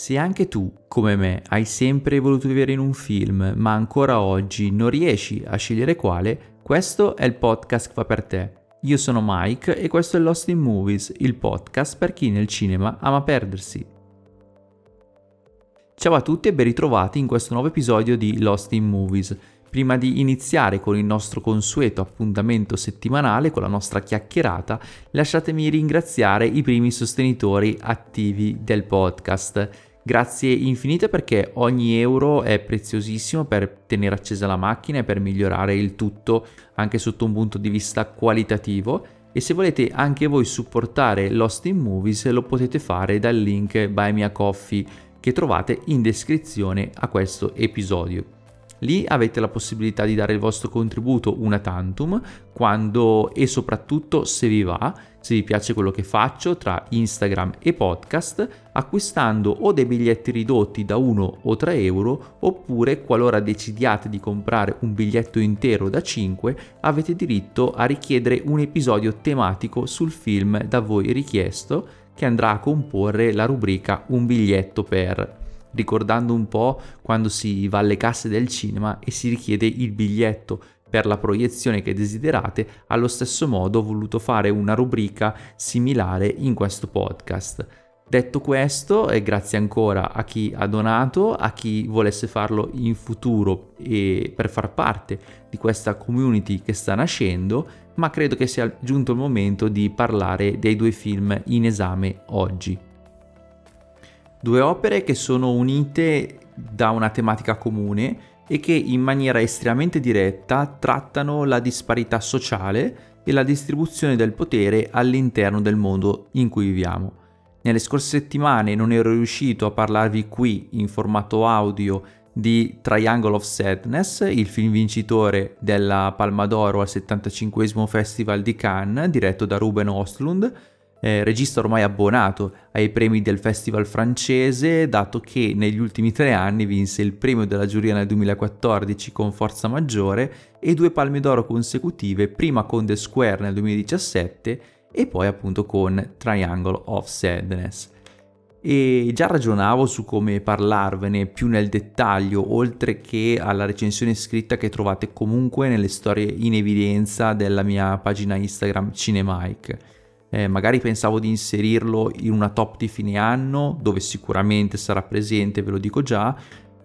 Se anche tu, come me, hai sempre voluto vivere in un film, ma ancora oggi non riesci a scegliere quale, questo è il podcast che fa per te. Io sono Mike e questo è Lost in Movies, il podcast per chi nel cinema ama perdersi. Ciao a tutti e ben ritrovati in questo nuovo episodio di Lost in Movies. Prima di iniziare con il nostro consueto appuntamento settimanale, con la nostra chiacchierata, lasciatemi ringraziare i primi sostenitori attivi del podcast. Grazie infinite perché ogni euro è preziosissimo per tenere accesa la macchina e per migliorare il tutto anche sotto un punto di vista qualitativo. E se volete anche voi supportare Lost in Movies lo potete fare dal link Buy Me Coffee che trovate in descrizione a questo episodio. Lì avete la possibilità di dare il vostro contributo una tantum quando e soprattutto se vi va, se vi piace quello che faccio tra Instagram e podcast, acquistando o dei biglietti ridotti da 1 o 3 euro oppure qualora decidiate di comprare un biglietto intero da 5 avete diritto a richiedere un episodio tematico sul film da voi richiesto che andrà a comporre la rubrica Un biglietto per. Ricordando un po' quando si va alle casse del cinema e si richiede il biglietto per la proiezione che desiderate, allo stesso modo ho voluto fare una rubrica similare in questo podcast. Detto questo, e grazie ancora a chi ha donato, a chi volesse farlo in futuro e per far parte di questa community che sta nascendo, ma credo che sia giunto il momento di parlare dei due film in esame oggi. Due opere che sono unite da una tematica comune e che in maniera estremamente diretta trattano la disparità sociale e la distribuzione del potere all'interno del mondo in cui viviamo. Nelle scorse settimane non ero riuscito a parlarvi qui in formato audio di Triangle of Sadness, il film vincitore della Palma d'Oro al 75 Festival di Cannes, diretto da Ruben Ostlund, eh, regista ormai abbonato ai premi del festival francese, dato che negli ultimi tre anni vinse il premio della giuria nel 2014 con Forza Maggiore e due palme d'oro consecutive, prima con The Square nel 2017 e poi appunto con Triangle of Sadness. E già ragionavo su come parlarvene più nel dettaglio, oltre che alla recensione scritta che trovate comunque nelle storie in evidenza della mia pagina Instagram Cinemike eh, magari pensavo di inserirlo in una top di fine anno dove sicuramente sarà presente, ve lo dico già,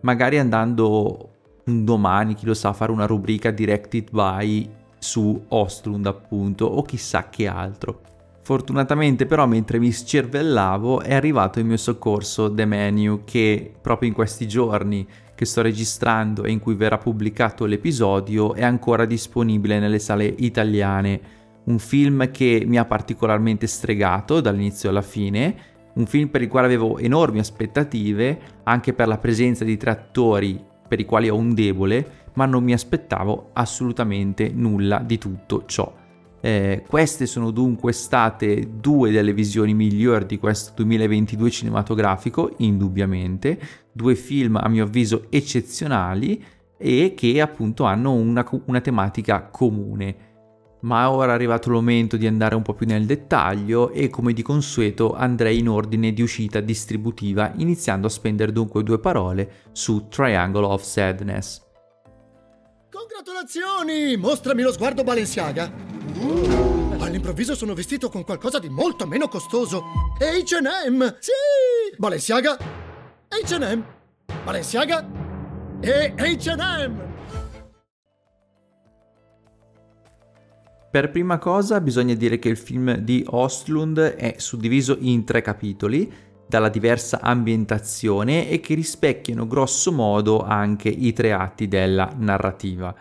magari andando domani, chi lo sa, a fare una rubrica directed by su Ostrund appunto o chissà che altro. Fortunatamente però mentre mi scervellavo è arrivato in mio soccorso The Menu che proprio in questi giorni che sto registrando e in cui verrà pubblicato l'episodio è ancora disponibile nelle sale italiane un film che mi ha particolarmente stregato dall'inizio alla fine, un film per il quale avevo enormi aspettative, anche per la presenza di tre attori per i quali ho un debole, ma non mi aspettavo assolutamente nulla di tutto ciò. Eh, queste sono dunque state due delle visioni migliori di questo 2022 cinematografico, indubbiamente, due film a mio avviso eccezionali e che appunto hanno una, una tematica comune ma ora è arrivato il momento di andare un po' più nel dettaglio e come di consueto andrei in ordine di uscita distributiva iniziando a spendere dunque due parole su Triangle of Sadness. Congratulazioni! Mostrami lo sguardo Balenciaga. All'improvviso sono vestito con qualcosa di molto meno costoso. H&M! Sì! Balenciaga! H&M! Balenciaga! E H&M! Per prima cosa bisogna dire che il film di Ostlund è suddiviso in tre capitoli dalla diversa ambientazione e che rispecchiano grosso modo anche i tre atti della narrativa.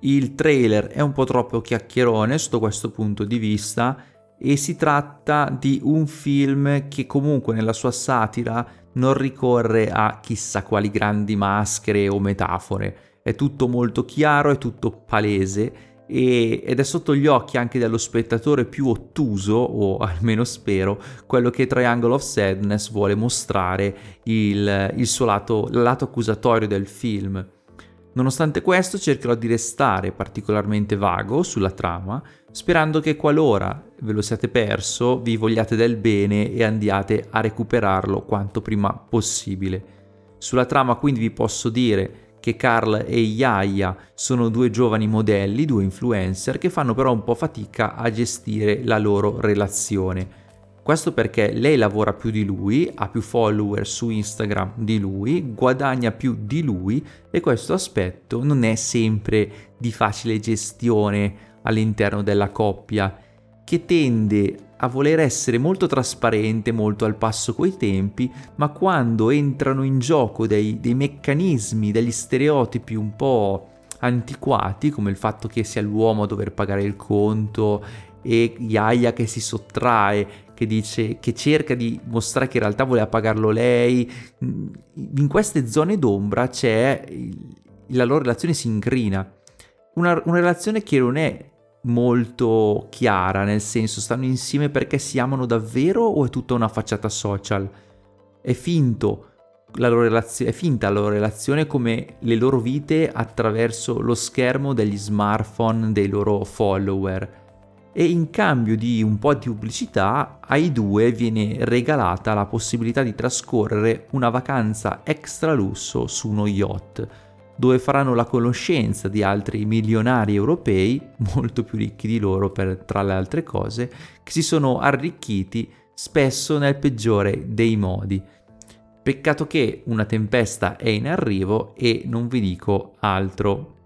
Il trailer è un po' troppo chiacchierone sotto questo punto di vista e si tratta di un film che comunque nella sua satira non ricorre a chissà quali grandi maschere o metafore. È tutto molto chiaro, è tutto palese e, ed è sotto gli occhi anche dello spettatore più ottuso, o almeno spero, quello che Triangle of Sadness vuole mostrare il, il suo lato, lato accusatorio del film. Nonostante questo cercherò di restare particolarmente vago sulla trama, sperando che qualora ve lo siate perso, vi vogliate del bene e andiate a recuperarlo quanto prima possibile. Sulla trama quindi vi posso dire che Carl e Yaya sono due giovani modelli, due influencer che fanno però un po' fatica a gestire la loro relazione. Questo perché lei lavora più di lui, ha più follower su Instagram di lui, guadagna più di lui e questo aspetto non è sempre di facile gestione all'interno della coppia, che tende a voler essere molto trasparente, molto al passo coi tempi, ma quando entrano in gioco dei, dei meccanismi, degli stereotipi un po' antiquati, come il fatto che sia l'uomo a dover pagare il conto e Yaya che si sottrae, che dice che cerca di mostrare che in realtà voleva pagarlo lei. In queste zone d'ombra c'è la loro relazione si incrina. Una, una relazione che non è molto chiara, nel senso stanno insieme perché si amano davvero o è tutta una facciata social? È finto la loro relazione, è finta la loro relazione come le loro vite attraverso lo schermo degli smartphone dei loro follower. E in cambio di un po' di pubblicità ai due viene regalata la possibilità di trascorrere una vacanza extra lusso su uno yacht dove faranno la conoscenza di altri milionari europei, molto più ricchi di loro per, tra le altre cose, che si sono arricchiti spesso nel peggiore dei modi. Peccato che una tempesta è in arrivo e non vi dico altro.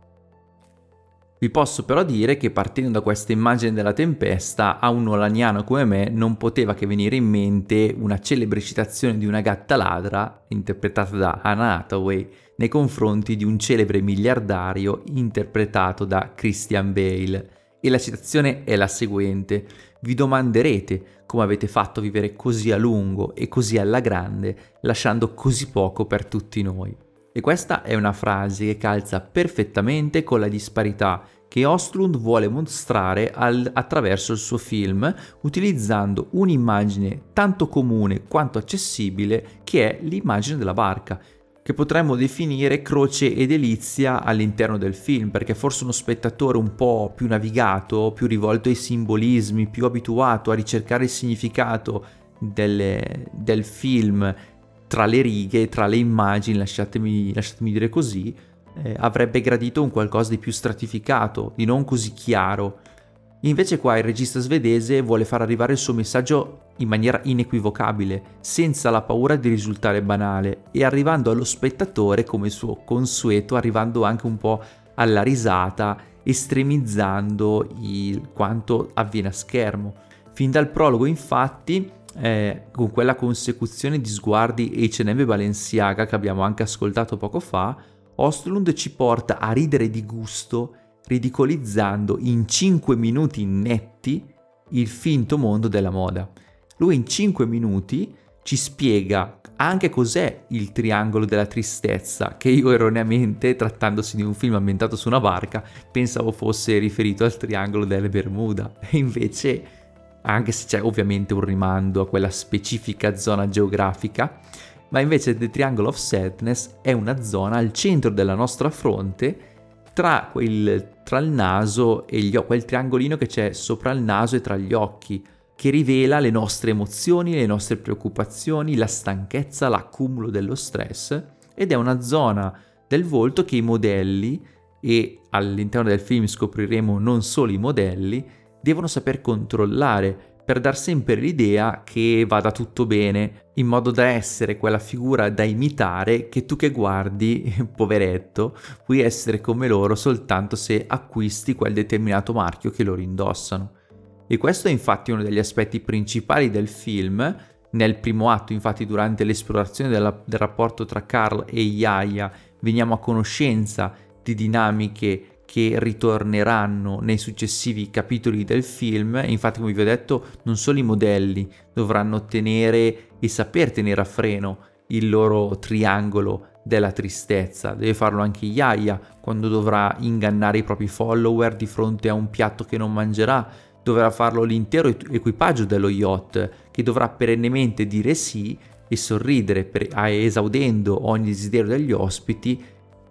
Vi posso però dire che partendo da questa immagine della tempesta, a un nolaniano come me non poteva che venire in mente una celebre citazione di una gatta ladra, interpretata da Anna Hathaway, nei confronti di un celebre miliardario interpretato da Christian Bale. E la citazione è la seguente. Vi domanderete come avete fatto vivere così a lungo e così alla grande, lasciando così poco per tutti noi. E questa è una frase che calza perfettamente con la disparità che Ostlund vuole mostrare al, attraverso il suo film, utilizzando un'immagine tanto comune quanto accessibile che è l'immagine della barca che potremmo definire croce e delizia all'interno del film, perché forse uno spettatore un po' più navigato, più rivolto ai simbolismi, più abituato a ricercare il significato delle, del film tra le righe, tra le immagini, lasciatemi, lasciatemi dire così, eh, avrebbe gradito un qualcosa di più stratificato, di non così chiaro. Invece qua il regista svedese vuole far arrivare il suo messaggio in maniera inequivocabile, senza la paura di risultare banale e arrivando allo spettatore come suo consueto, arrivando anche un po' alla risata, estremizzando il quanto avviene a schermo. Fin dal prologo, infatti, eh, con quella consecuzione di sguardi H&M Balenciaga che abbiamo anche ascoltato poco fa, Ostlund ci porta a ridere di gusto, ridicolizzando in 5 minuti netti il finto mondo della moda. Lui in 5 minuti ci spiega anche cos'è il triangolo della tristezza, che io erroneamente, trattandosi di un film ambientato su una barca, pensavo fosse riferito al triangolo delle Bermuda. E invece, anche se c'è ovviamente un rimando a quella specifica zona geografica, ma invece The Triangle of Sadness è una zona al centro della nostra fronte tra, quel, tra il naso e gli occhi, quel triangolino che c'è sopra il naso e tra gli occhi che rivela le nostre emozioni, le nostre preoccupazioni, la stanchezza, l'accumulo dello stress ed è una zona del volto che i modelli, e all'interno del film scopriremo non solo i modelli, devono saper controllare per dar sempre l'idea che vada tutto bene, in modo da essere quella figura da imitare che tu che guardi, poveretto, puoi essere come loro soltanto se acquisti quel determinato marchio che loro indossano. E questo è infatti uno degli aspetti principali del film. Nel primo atto, infatti, durante l'esplorazione della, del rapporto tra Carl e Yaya, veniamo a conoscenza di dinamiche che ritorneranno nei successivi capitoli del film. Infatti, come vi ho detto, non solo i modelli dovranno tenere e saper tenere a freno il loro triangolo della tristezza, deve farlo anche Yaya quando dovrà ingannare i propri follower di fronte a un piatto che non mangerà, dovrà farlo l'intero equipaggio dello yacht, che dovrà perennemente dire sì e sorridere per, esaudendo ogni desiderio degli ospiti.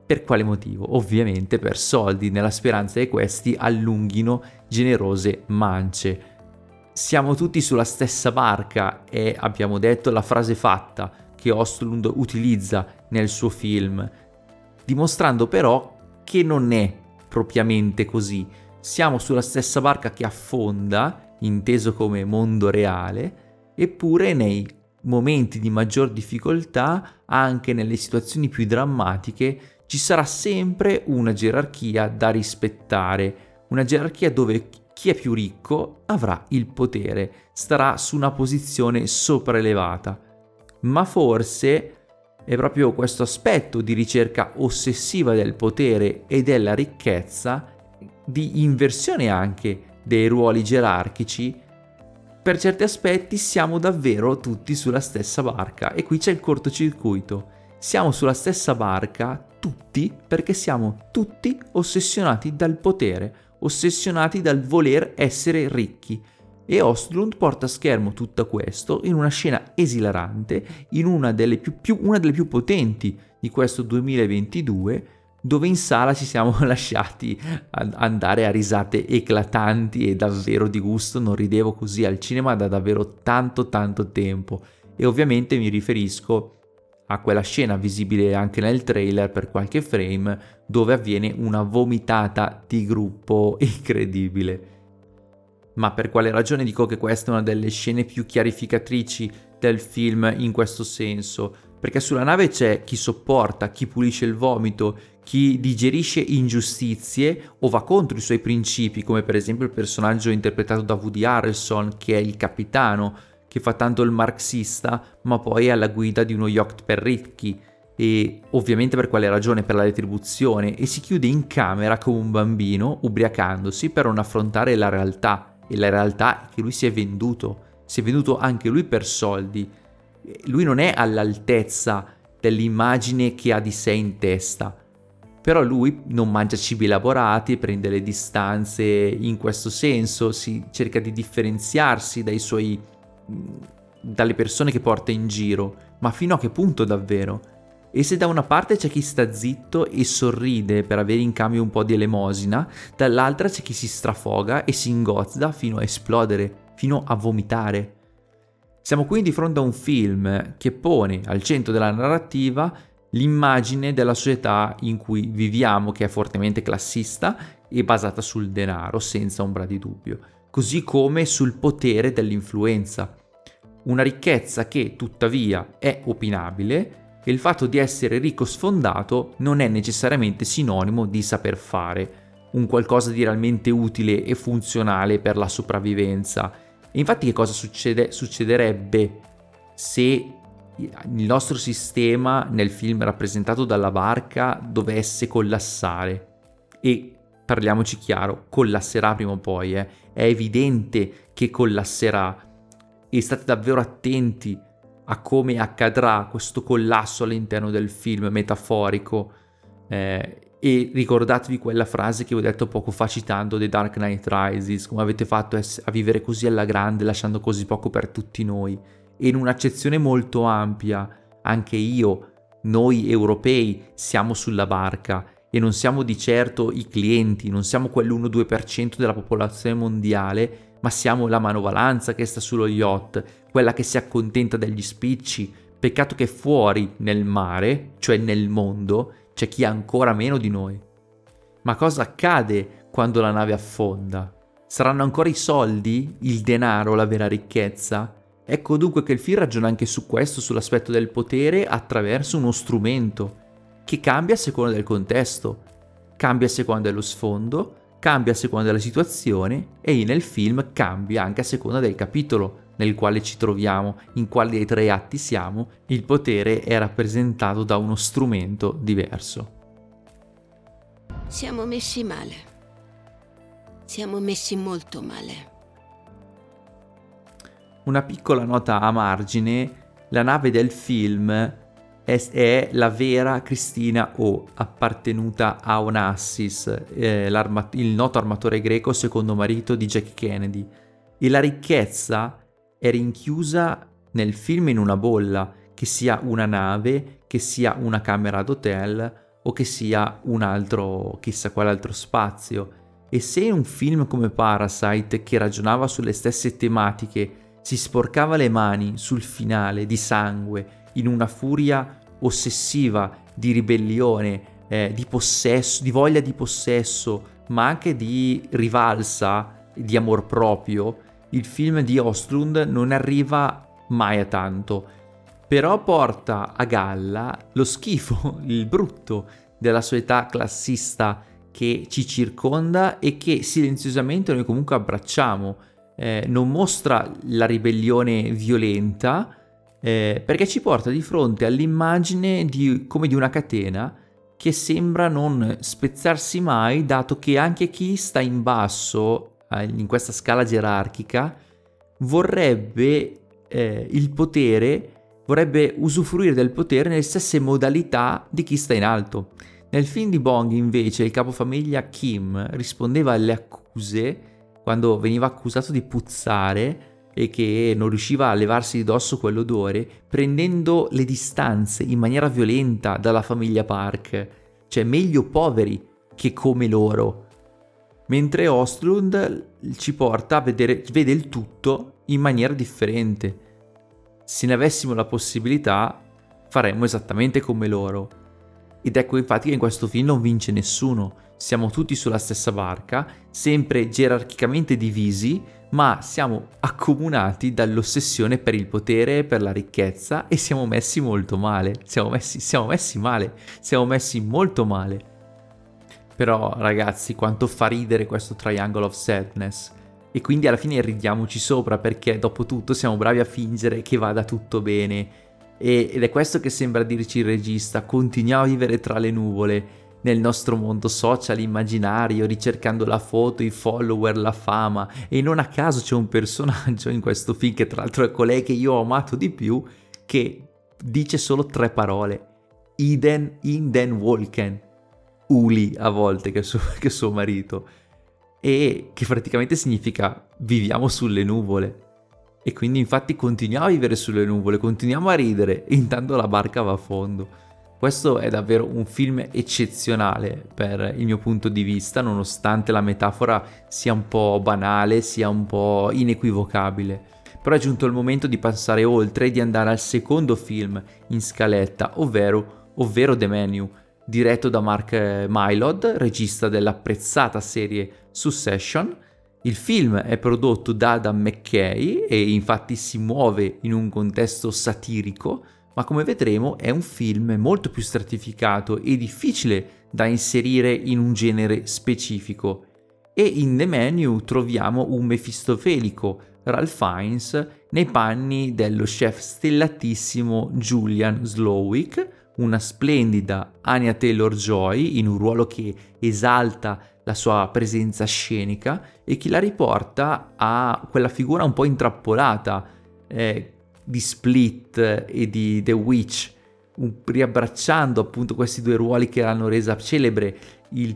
Per quale motivo? Ovviamente per soldi, nella speranza che questi allunghino generose mance. siamo tutti sulla stessa barca e abbiamo detto la frase fatta che Ostlund utilizza nel suo film, dimostrando però che non è propriamente così. Siamo sulla stessa barca che affonda, inteso come mondo reale, eppure nei momenti di maggior difficoltà, anche nelle situazioni più drammatiche, ci sarà sempre una gerarchia da rispettare, una gerarchia dove chi è più ricco avrà il potere, starà su una posizione sopraelevata. Ma forse è proprio questo aspetto di ricerca ossessiva del potere e della ricchezza, di inversione anche dei ruoli gerarchici, per certi aspetti siamo davvero tutti sulla stessa barca e qui c'è il cortocircuito. Siamo sulla stessa barca tutti perché siamo tutti ossessionati dal potere ossessionati dal voler essere ricchi. E Ostlund porta a schermo tutto questo in una scena esilarante, in una delle più, più, una delle più potenti di questo 2022, dove in sala ci siamo lasciati andare a risate eclatanti e davvero di gusto, non ridevo così al cinema da davvero tanto tanto tempo. E ovviamente mi riferisco a quella scena visibile anche nel trailer per qualche frame dove avviene una vomitata di gruppo incredibile. Ma per quale ragione dico che questa è una delle scene più chiarificatrici del film in questo senso? Perché sulla nave c'è chi sopporta, chi pulisce il vomito, chi digerisce ingiustizie o va contro i suoi principi, come per esempio il personaggio interpretato da Woody Harrelson, che è il capitano, che fa tanto il marxista, ma poi è alla guida di uno yacht per ricchi e ovviamente per quale ragione? Per la retribuzione e si chiude in camera come un bambino ubriacandosi per non affrontare la realtà e la realtà è che lui si è venduto, si è venduto anche lui per soldi. Lui non è all'altezza dell'immagine che ha di sé in testa. Però lui non mangia cibi elaborati, prende le distanze in questo senso, si cerca di differenziarsi dai suoi dalle persone che porta in giro, ma fino a che punto davvero? E se da una parte c'è chi sta zitto e sorride per avere in cambio un po' di elemosina, dall'altra c'è chi si strafoga e si ingozza fino a esplodere, fino a vomitare. Siamo quindi di fronte a un film che pone al centro della narrativa l'immagine della società in cui viviamo, che è fortemente classista e basata sul denaro, senza ombra di dubbio così come sul potere dell'influenza. Una ricchezza che tuttavia è opinabile e il fatto di essere ricco sfondato non è necessariamente sinonimo di saper fare, un qualcosa di realmente utile e funzionale per la sopravvivenza. E infatti che cosa succede? succederebbe se il nostro sistema nel film rappresentato dalla barca dovesse collassare? E parliamoci chiaro, collasserà prima o poi, eh. È evidente che collasserà. E state davvero attenti a come accadrà questo collasso all'interno del film metaforico. Eh, e ricordatevi quella frase che ho detto poco fa citando The Dark Knight Rises, come avete fatto a vivere così alla grande lasciando così poco per tutti noi. E in un'accezione molto ampia, anche io, noi europei siamo sulla barca e non siamo di certo i clienti, non siamo quell'1-2% della popolazione mondiale, ma siamo la manovalanza che sta sullo yacht, quella che si accontenta degli spicci. Peccato che fuori nel mare, cioè nel mondo, c'è chi ha ancora meno di noi. Ma cosa accade quando la nave affonda? Saranno ancora i soldi, il denaro, la vera ricchezza? Ecco dunque che il film ragiona anche su questo, sull'aspetto del potere attraverso uno strumento che cambia a seconda del contesto, cambia a seconda dello sfondo, cambia a seconda della situazione e nel film cambia anche a seconda del capitolo nel quale ci troviamo, in quale dei tre atti siamo, il potere è rappresentato da uno strumento diverso. Siamo messi male. Siamo messi molto male. Una piccola nota a margine, la nave del film è, la vera Cristina O, appartenuta a Onassis, eh, il noto armatore greco secondo marito di Jack Kennedy. E la ricchezza è rinchiusa nel film in una bolla, che sia una nave, che sia una camera d'hotel o che sia un altro, chissà quale altro spazio. E se un film come Parasite, che ragionava sulle stesse tematiche, si sporcava le mani sul finale di sangue, in una furia ossessiva di ribellione, eh, di possesso, di voglia di possesso, ma anche di rivalsa, di amor proprio, il film di Ostlund non arriva mai a tanto. Però porta a galla lo schifo, il brutto della società classista che ci circonda e che silenziosamente noi comunque abbracciamo. Eh, non mostra la ribellione violenta eh, perché ci porta di fronte all'immagine di, come di una catena che sembra non spezzarsi mai dato che anche chi sta in basso eh, in questa scala gerarchica vorrebbe eh, il potere vorrebbe usufruire del potere nelle stesse modalità di chi sta in alto. Nel film di Bong invece il capofamiglia Kim rispondeva alle accuse quando veniva accusato di puzzare e che non riusciva a levarsi di dosso quell'odore, prendendo le distanze in maniera violenta dalla famiglia Park. Cioè meglio poveri che come loro. Mentre Ostlund ci porta a vedere, vede il tutto in maniera differente se ne avessimo la possibilità, faremmo esattamente come loro. Ed ecco infatti che in questo film non vince nessuno, siamo tutti sulla stessa barca, sempre gerarchicamente divisi, ma siamo accomunati dall'ossessione per il potere, per la ricchezza e siamo messi molto male, siamo messi, siamo messi male, siamo messi molto male. Però ragazzi, quanto fa ridere questo Triangle of Sadness. E quindi alla fine ridiamoci sopra perché dopo tutto siamo bravi a fingere che vada tutto bene. E, ed è questo che sembra dirci il regista, continuiamo a vivere tra le nuvole nel nostro mondo social immaginario, ricercando la foto, i follower, la fama e non a caso c'è un personaggio in questo film che tra l'altro è colei che io ho amato di più che dice solo tre parole. Iden Inden Wolken. Uli a volte che è suo, che è suo marito e che praticamente significa viviamo sulle nuvole. E quindi infatti continuiamo a vivere sulle nuvole, continuiamo a ridere, intanto la barca va a fondo. Questo è davvero un film eccezionale per il mio punto di vista, nonostante la metafora sia un po' banale, sia un po' inequivocabile. Però è giunto il momento di passare oltre e di andare al secondo film in scaletta, ovvero, ovvero The Menu, diretto da Mark Mylod, regista dell'apprezzata serie Succession. Il film è prodotto da Adam McKay e infatti si muove in un contesto satirico, ma come vedremo è un film molto più stratificato e difficile da inserire in un genere specifico. E in The Menu troviamo un mefistofelico Ralph Fiennes nei panni dello chef stellatissimo Julian Slowick, una splendida Anya Taylor-Joy in un ruolo che esalta la sua presenza scenica e che la riporta a quella figura un po' intrappolata eh, di Split e di The Witch, un, riabbracciando appunto questi due ruoli che l'hanno resa celebre. Il,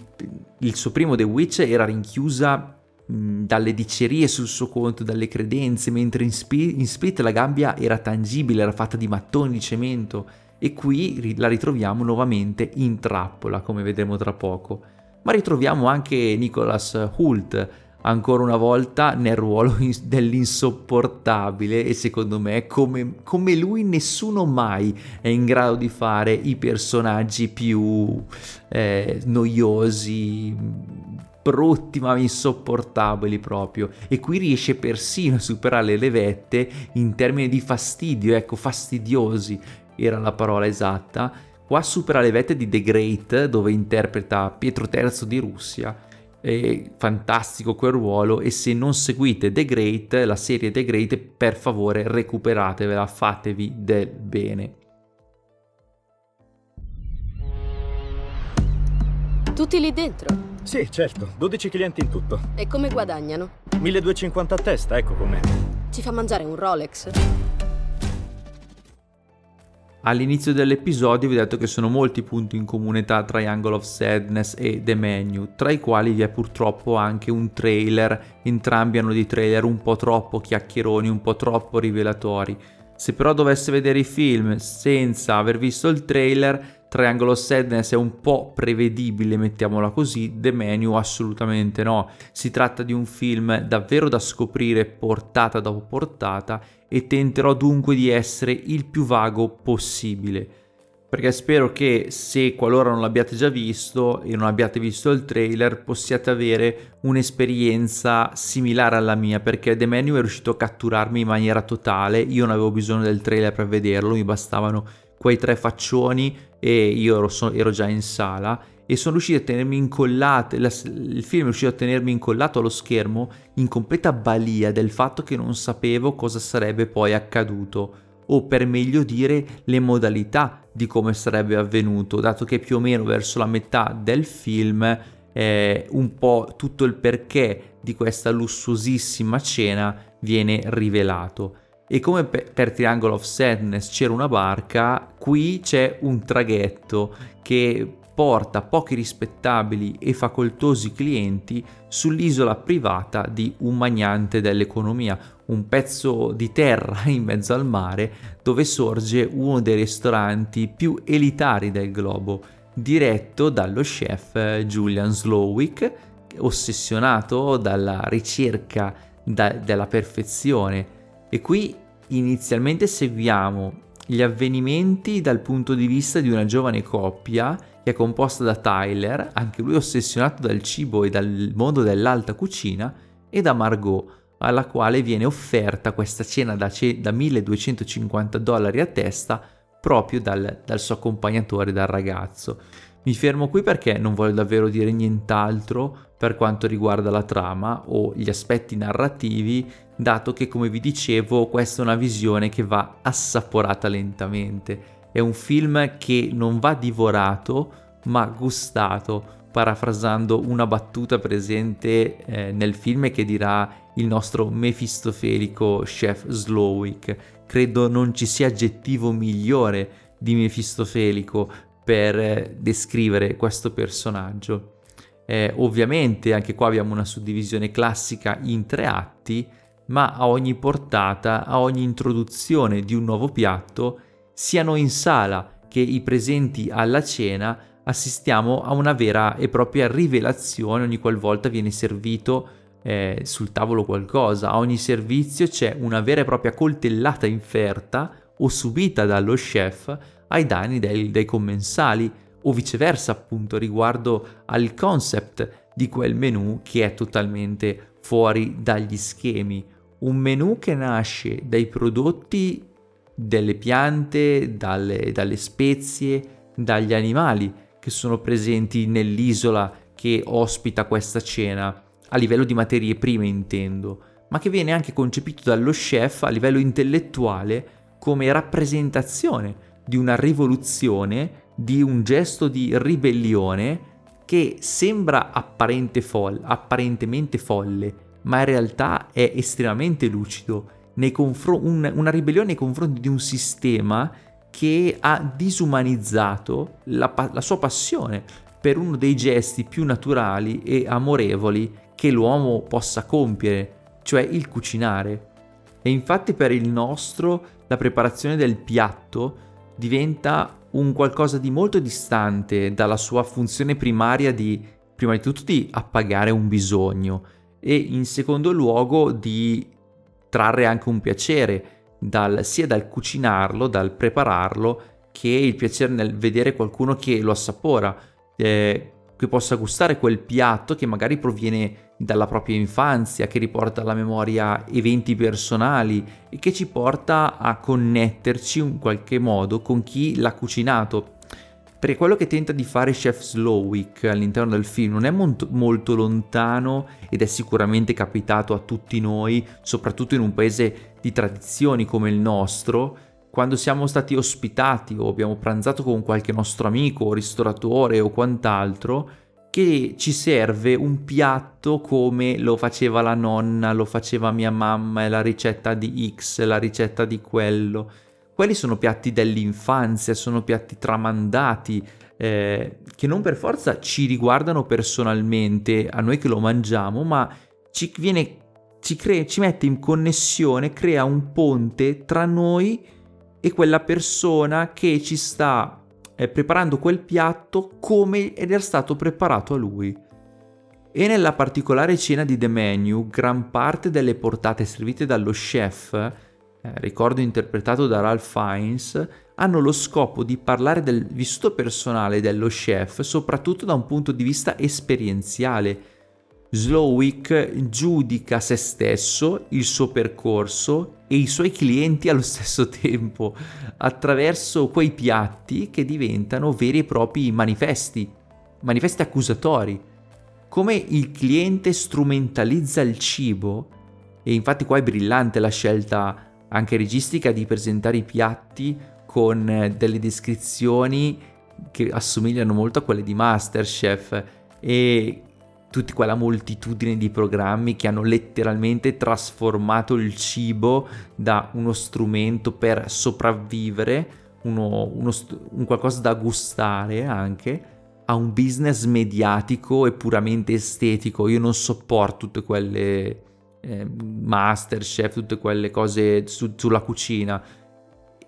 il suo primo The Witch era rinchiusa mh, dalle dicerie sul suo conto, dalle credenze, mentre in, Sp- in Split la gabbia era tangibile, era fatta di mattoni di cemento e qui la ritroviamo nuovamente in trappola, come vedremo tra poco. Ma ritroviamo anche Nicholas Hult ancora una volta nel ruolo dell'insopportabile e secondo me come, come, lui nessuno mai è in grado di fare i personaggi più eh, noiosi brutti ma insopportabili proprio e qui riesce persino a superare le vette in termini di fastidio ecco fastidiosi era la parola esatta. Qua supera le vette di The Great, dove interpreta Pietro III di Russia. È fantastico quel ruolo e se non seguite The Great, la serie The Great, per favore recuperatevela, fatevi del bene. Tutti lì dentro? Sì, certo, 12 clienti in tutto. E come guadagnano? 1250 a testa, ecco com'è. Ci fa mangiare un Rolex? All'inizio dell'episodio vi ho detto che sono molti punti in comune tra Triangle of Sadness e The Menu, tra i quali vi è purtroppo anche un trailer, entrambi hanno dei trailer un po' troppo chiacchieroni, un po' troppo rivelatori. Se però dovesse vedere i film senza aver visto il trailer, Triangle of Sadness è un po' prevedibile, mettiamola così, The Menu assolutamente no. Si tratta di un film davvero da scoprire portata dopo portata e tenterò dunque di essere il più vago possibile. Perché spero che se qualora non l'abbiate già visto e non abbiate visto il trailer possiate avere un'esperienza similare alla mia perché The Menu è riuscito a catturarmi in maniera totale, io non avevo bisogno del trailer per vederlo, mi bastavano quei tre faccioni e io ero, so, ero già in sala e sono riuscito a tenermi incollato, il film è riuscito a tenermi incollato allo schermo in completa balia del fatto che non sapevo cosa sarebbe poi accaduto o per meglio dire le modalità di come sarebbe avvenuto, dato che più o meno verso la metà del film eh, un po' tutto il perché di questa lussuosissima cena viene rivelato. E come per Triangle of Sadness c'era una barca, qui c'è un traghetto che porta pochi rispettabili e facoltosi clienti sull'isola privata di un magnante dell'economia, un pezzo di terra in mezzo al mare dove sorge uno dei ristoranti più elitari del globo, diretto dallo chef Julian Slowick, ossessionato dalla ricerca da- della perfezione. E qui inizialmente seguiamo gli avvenimenti dal punto di vista di una giovane coppia che è composta da Tyler, anche lui ossessionato dal cibo e dal mondo dell'alta cucina, e da Margot, alla quale viene offerta questa cena da, ce- da 1250 dollari a testa proprio dal, dal suo accompagnatore, dal ragazzo. Mi fermo qui perché non voglio davvero dire nient'altro per quanto riguarda la trama o gli aspetti narrativi, dato che come vi dicevo questa è una visione che va assaporata lentamente. È un film che non va divorato ma gustato, parafrasando una battuta presente eh, nel film che dirà il nostro mefistofelico chef Slowick. Credo non ci sia aggettivo migliore di mefistofelico per eh, descrivere questo personaggio. Eh, ovviamente anche qua abbiamo una suddivisione classica in tre atti, ma a ogni portata, a ogni introduzione di un nuovo piatto, siano in sala che i presenti alla cena, assistiamo a una vera e propria rivelazione ogni qualvolta viene servito eh, sul tavolo qualcosa. A ogni servizio c'è una vera e propria coltellata inferta o subita dallo chef ai danni dei, dei commensali o viceversa appunto riguardo al concept di quel menu che è totalmente fuori dagli schemi. Un menu che nasce dai prodotti delle piante, dalle, dalle spezie, dagli animali che sono presenti nell'isola che ospita questa cena, a livello di materie prime intendo, ma che viene anche concepito dallo chef a livello intellettuale come rappresentazione di una rivoluzione, di un gesto di ribellione che sembra apparente folle, apparentemente folle, ma in realtà è estremamente lucido. Confr- un, una ribellione nei confronti di un sistema che ha disumanizzato la, la sua passione per uno dei gesti più naturali e amorevoli che l'uomo possa compiere, cioè il cucinare. E infatti per il nostro la preparazione del piatto diventa un qualcosa di molto distante dalla sua funzione primaria di, prima di tutto, di appagare un bisogno e in secondo luogo di trarre anche un piacere dal, sia dal cucinarlo, dal prepararlo, che il piacere nel vedere qualcuno che lo assapora, eh, che possa gustare quel piatto che magari proviene dalla propria infanzia, che riporta alla memoria eventi personali e che ci porta a connetterci in qualche modo con chi l'ha cucinato. Perché quello che tenta di fare Chef Slowick all'interno del film non è molto, molto lontano ed è sicuramente capitato a tutti noi, soprattutto in un paese di tradizioni come il nostro, quando siamo stati ospitati o abbiamo pranzato con qualche nostro amico o ristoratore o quant'altro, che ci serve un piatto come lo faceva la nonna, lo faceva mia mamma, è la ricetta di X, la ricetta di quello. Quelli sono piatti dell'infanzia, sono piatti tramandati, eh, che non per forza ci riguardano personalmente, a noi che lo mangiamo, ma ci, viene, ci, crea, ci mette in connessione, crea un ponte tra noi e quella persona che ci sta eh, preparando quel piatto come era stato preparato a lui. E nella particolare cena di The Menu, gran parte delle portate servite dallo chef, eh, ricordo interpretato da Ralph Fiennes, hanno lo scopo di parlare del vissuto personale dello chef, soprattutto da un punto di vista esperienziale. Slowick giudica se stesso, il suo percorso e i suoi clienti allo stesso tempo, attraverso quei piatti che diventano veri e propri manifesti, manifesti accusatori. Come il cliente strumentalizza il cibo, e infatti qua è brillante la scelta anche registica di presentare i piatti con eh, delle descrizioni che assomigliano molto a quelle di Masterchef e tutta quella moltitudine di programmi che hanno letteralmente trasformato il cibo da uno strumento per sopravvivere, uno, uno, un qualcosa da gustare anche, a un business mediatico e puramente estetico. Io non sopporto tutte quelle eh, Masterchef, tutte quelle cose su, sulla cucina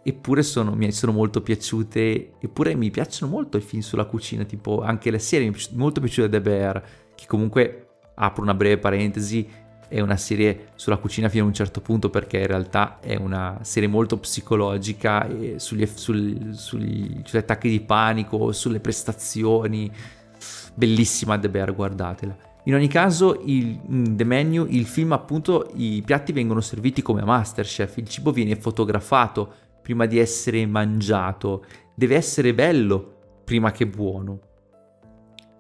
eppure sono, mi sono molto piaciute, eppure mi piacciono molto i film sulla cucina, tipo anche le serie mi è molto piaciuta The Bear, che comunque, apro una breve parentesi, è una serie sulla cucina fino a un certo punto perché in realtà è una serie molto psicologica sugli, sul, sugli, sugli attacchi di panico, sulle prestazioni, bellissima The Bear, guardatela. In ogni caso, il, in The Menu, il film appunto, i piatti vengono serviti come Masterchef, il cibo viene fotografato, prima di essere mangiato, deve essere bello prima che buono.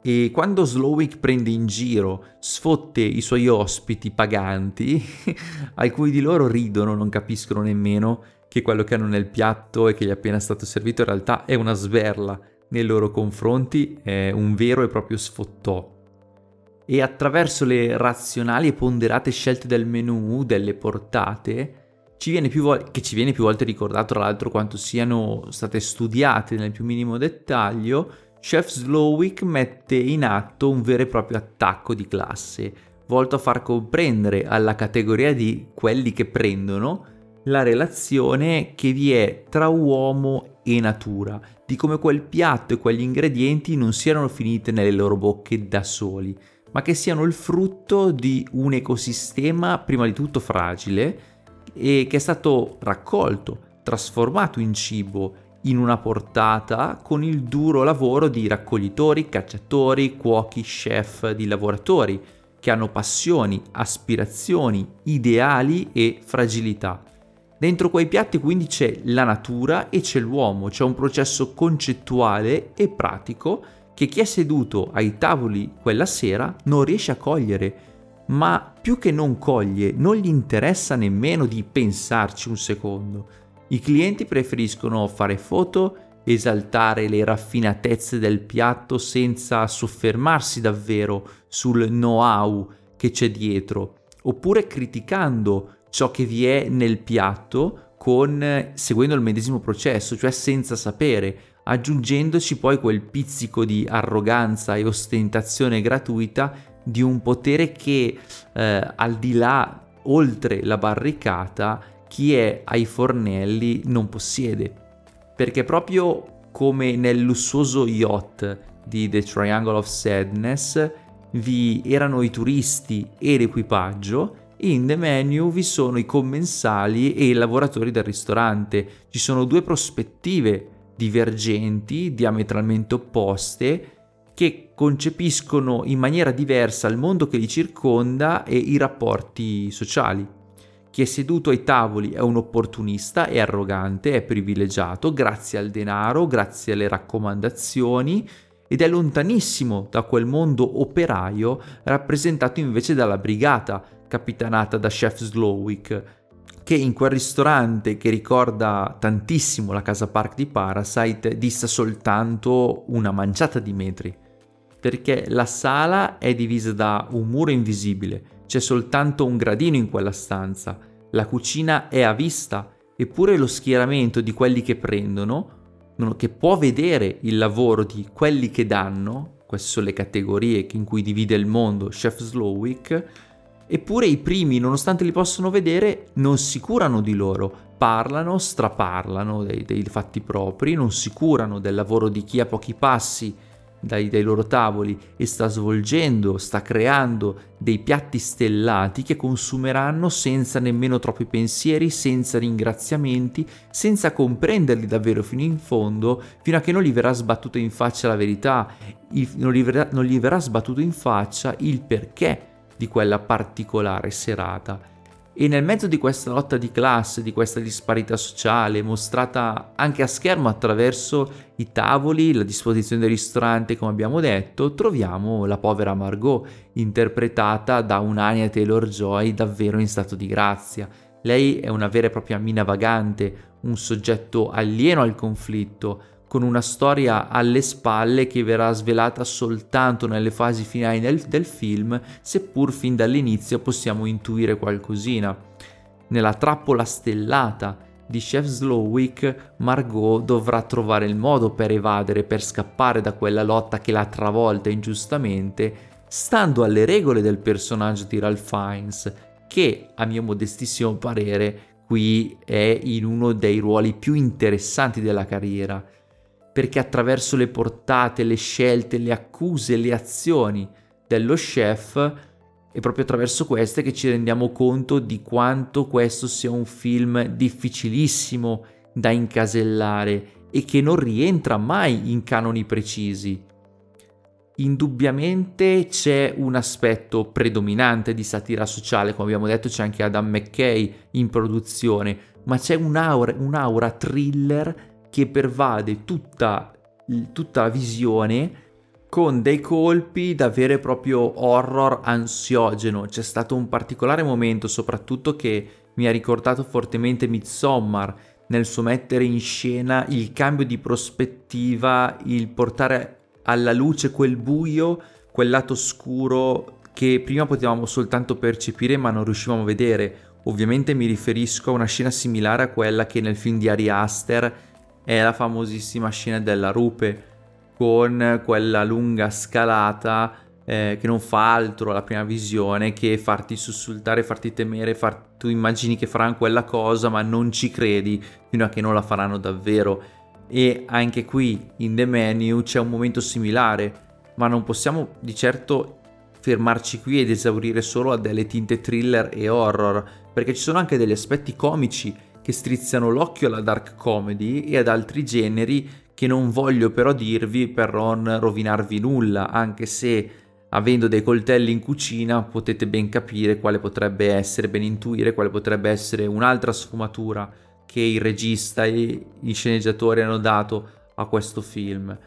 E quando Slowick prende in giro, sfotte i suoi ospiti paganti, alcuni di loro ridono, non capiscono nemmeno che quello che hanno nel piatto e che gli è appena stato servito in realtà è una sberla nei loro confronti, è un vero e proprio sfottò. E attraverso le razionali e ponderate scelte del menù, delle portate, ci vo- che ci viene più volte ricordato tra l'altro quanto siano state studiate nel più minimo dettaglio, Chef Slowick mette in atto un vero e proprio attacco di classe, volto a far comprendere alla categoria di quelli che prendono la relazione che vi è tra uomo e natura, di come quel piatto e quegli ingredienti non siano finiti nelle loro bocche da soli, ma che siano il frutto di un ecosistema prima di tutto fragile, e che è stato raccolto, trasformato in cibo in una portata con il duro lavoro di raccoglitori, cacciatori, cuochi, chef, di lavoratori che hanno passioni, aspirazioni, ideali e fragilità. Dentro quei piatti quindi c'è la natura e c'è l'uomo, c'è un processo concettuale e pratico che chi è seduto ai tavoli quella sera non riesce a cogliere ma più che non coglie, non gli interessa nemmeno di pensarci un secondo. I clienti preferiscono fare foto, esaltare le raffinatezze del piatto senza soffermarsi davvero sul know-how che c'è dietro, oppure criticando ciò che vi è nel piatto con, seguendo il medesimo processo, cioè senza sapere, aggiungendoci poi quel pizzico di arroganza e ostentazione gratuita di un potere che eh, al di là, oltre la barricata, chi è ai fornelli non possiede. Perché proprio come nel lussuoso yacht di The Triangle of Sadness vi erano i turisti e l'equipaggio, in The Menu vi sono i commensali e i lavoratori del ristorante. Ci sono due prospettive divergenti, diametralmente opposte, che concepiscono in maniera diversa il mondo che li circonda e i rapporti sociali. Chi è seduto ai tavoli è un opportunista, è arrogante, è privilegiato grazie al denaro, grazie alle raccomandazioni ed è lontanissimo da quel mondo operaio rappresentato invece dalla brigata capitanata da chef Slowick, che in quel ristorante che ricorda tantissimo la casa park di Parasite dista soltanto una manciata di metri perché la sala è divisa da un muro invisibile, c'è soltanto un gradino in quella stanza, la cucina è a vista, eppure lo schieramento di quelli che prendono, che può vedere il lavoro di quelli che danno, queste sono le categorie in cui divide il mondo Chef Slowick, eppure i primi, nonostante li possano vedere, non si curano di loro, parlano, straparlano dei, dei fatti propri, non si curano del lavoro di chi a pochi passi dai, dai, loro tavoli e sta svolgendo, sta creando dei piatti stellati che consumeranno senza nemmeno troppi pensieri, senza ringraziamenti, senza comprenderli davvero fino in fondo, fino a che non gli verrà sbattuto in faccia la verità, il, non, gli verrà, non gli verrà sbattuto in faccia il perché di quella particolare serata. E nel mezzo di questa lotta di classe, di questa disparità sociale, mostrata anche a schermo attraverso i tavoli, la disposizione del ristorante, come abbiamo detto, troviamo la povera Margot, interpretata da un'Ania Taylor-Joy davvero in stato di grazia. Lei è una vera e propria mina vagante, un soggetto alieno al conflitto, con una storia alle spalle che verrà svelata soltanto nelle fasi finali del, del film, seppur fin dall'inizio possiamo intuire qualcosina. Nella trappola stellata di Chef Slowick, Margot dovrà trovare il modo per evadere, per scappare da quella lotta che l'ha travolta ingiustamente, stando alle regole del personaggio di Ralph Fiennes, che a mio modestissimo parere qui è in uno dei ruoli più interessanti della carriera perché attraverso le portate, le scelte, le accuse, le azioni dello chef è proprio attraverso queste che ci rendiamo conto di quanto questo sia un film difficilissimo da incasellare e che non rientra mai in canoni precisi. Indubbiamente c'è un aspetto predominante di satira sociale, come abbiamo detto c'è anche Adam McKay in produzione, ma c'è un'aura, un'aura thriller che pervade tutta, tutta la visione con dei colpi da vero e proprio horror ansiogeno. C'è stato un particolare momento, soprattutto che mi ha ricordato fortemente Midsommar, nel suo mettere in scena il cambio di prospettiva, il portare alla luce quel buio, quel lato scuro che prima potevamo soltanto percepire ma non riuscivamo a vedere. Ovviamente mi riferisco a una scena similare a quella che nel film di Ari Aster è la famosissima scena della rupe con quella lunga scalata eh, che non fa altro alla prima visione che farti sussultare, farti temere, far... tu immagini che faranno quella cosa ma non ci credi fino a che non la faranno davvero. E anche qui in The Menu c'è un momento similare, ma non possiamo di certo fermarci qui ed esaurire solo a delle tinte thriller e horror, perché ci sono anche degli aspetti comici che strizzano l'occhio alla dark comedy e ad altri generi che non voglio però dirvi per non rovinarvi nulla, anche se avendo dei coltelli in cucina potete ben capire quale potrebbe essere, ben intuire quale potrebbe essere un'altra sfumatura che il regista e i sceneggiatori hanno dato a questo film.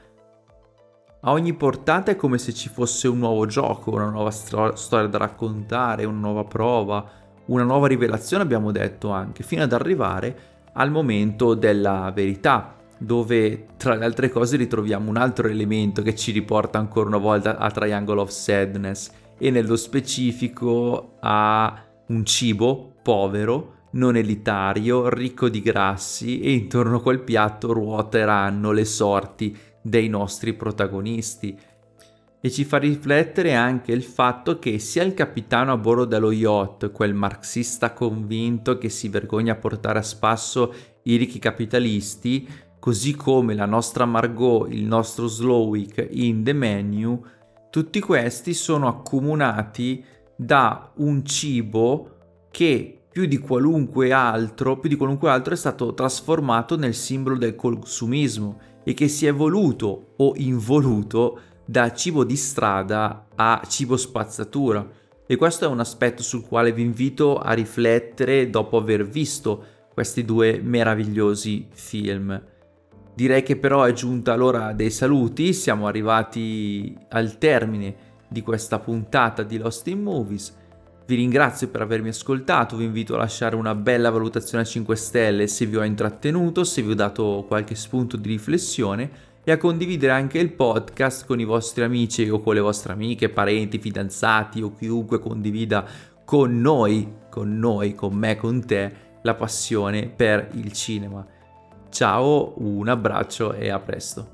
A ogni portata è come se ci fosse un nuovo gioco, una nuova sto- storia da raccontare, una nuova prova, una nuova rivelazione abbiamo detto anche, fino ad arrivare al momento della verità, dove tra le altre cose ritroviamo un altro elemento che ci riporta ancora una volta a Triangle of Sadness e nello specifico a un cibo povero, non elitario, ricco di grassi e intorno a quel piatto ruoteranno le sorti dei nostri protagonisti e ci fa riflettere anche il fatto che sia il capitano a bordo dello yacht, quel marxista convinto che si vergogna a portare a spasso i ricchi capitalisti, così come la nostra Margot, il nostro Slowick in The Menu, tutti questi sono accomunati da un cibo che più di qualunque altro, più di qualunque altro è stato trasformato nel simbolo del consumismo e che si è voluto o involuto da cibo di strada a cibo spazzatura e questo è un aspetto sul quale vi invito a riflettere dopo aver visto questi due meravigliosi film. Direi che però è giunta l'ora dei saluti, siamo arrivati al termine di questa puntata di Lost in Movies. Vi ringrazio per avermi ascoltato, vi invito a lasciare una bella valutazione a 5 stelle se vi ho intrattenuto, se vi ho dato qualche spunto di riflessione e a condividere anche il podcast con i vostri amici o con le vostre amiche, parenti, fidanzati o chiunque condivida con noi, con noi, con me, con te, la passione per il cinema. Ciao, un abbraccio e a presto.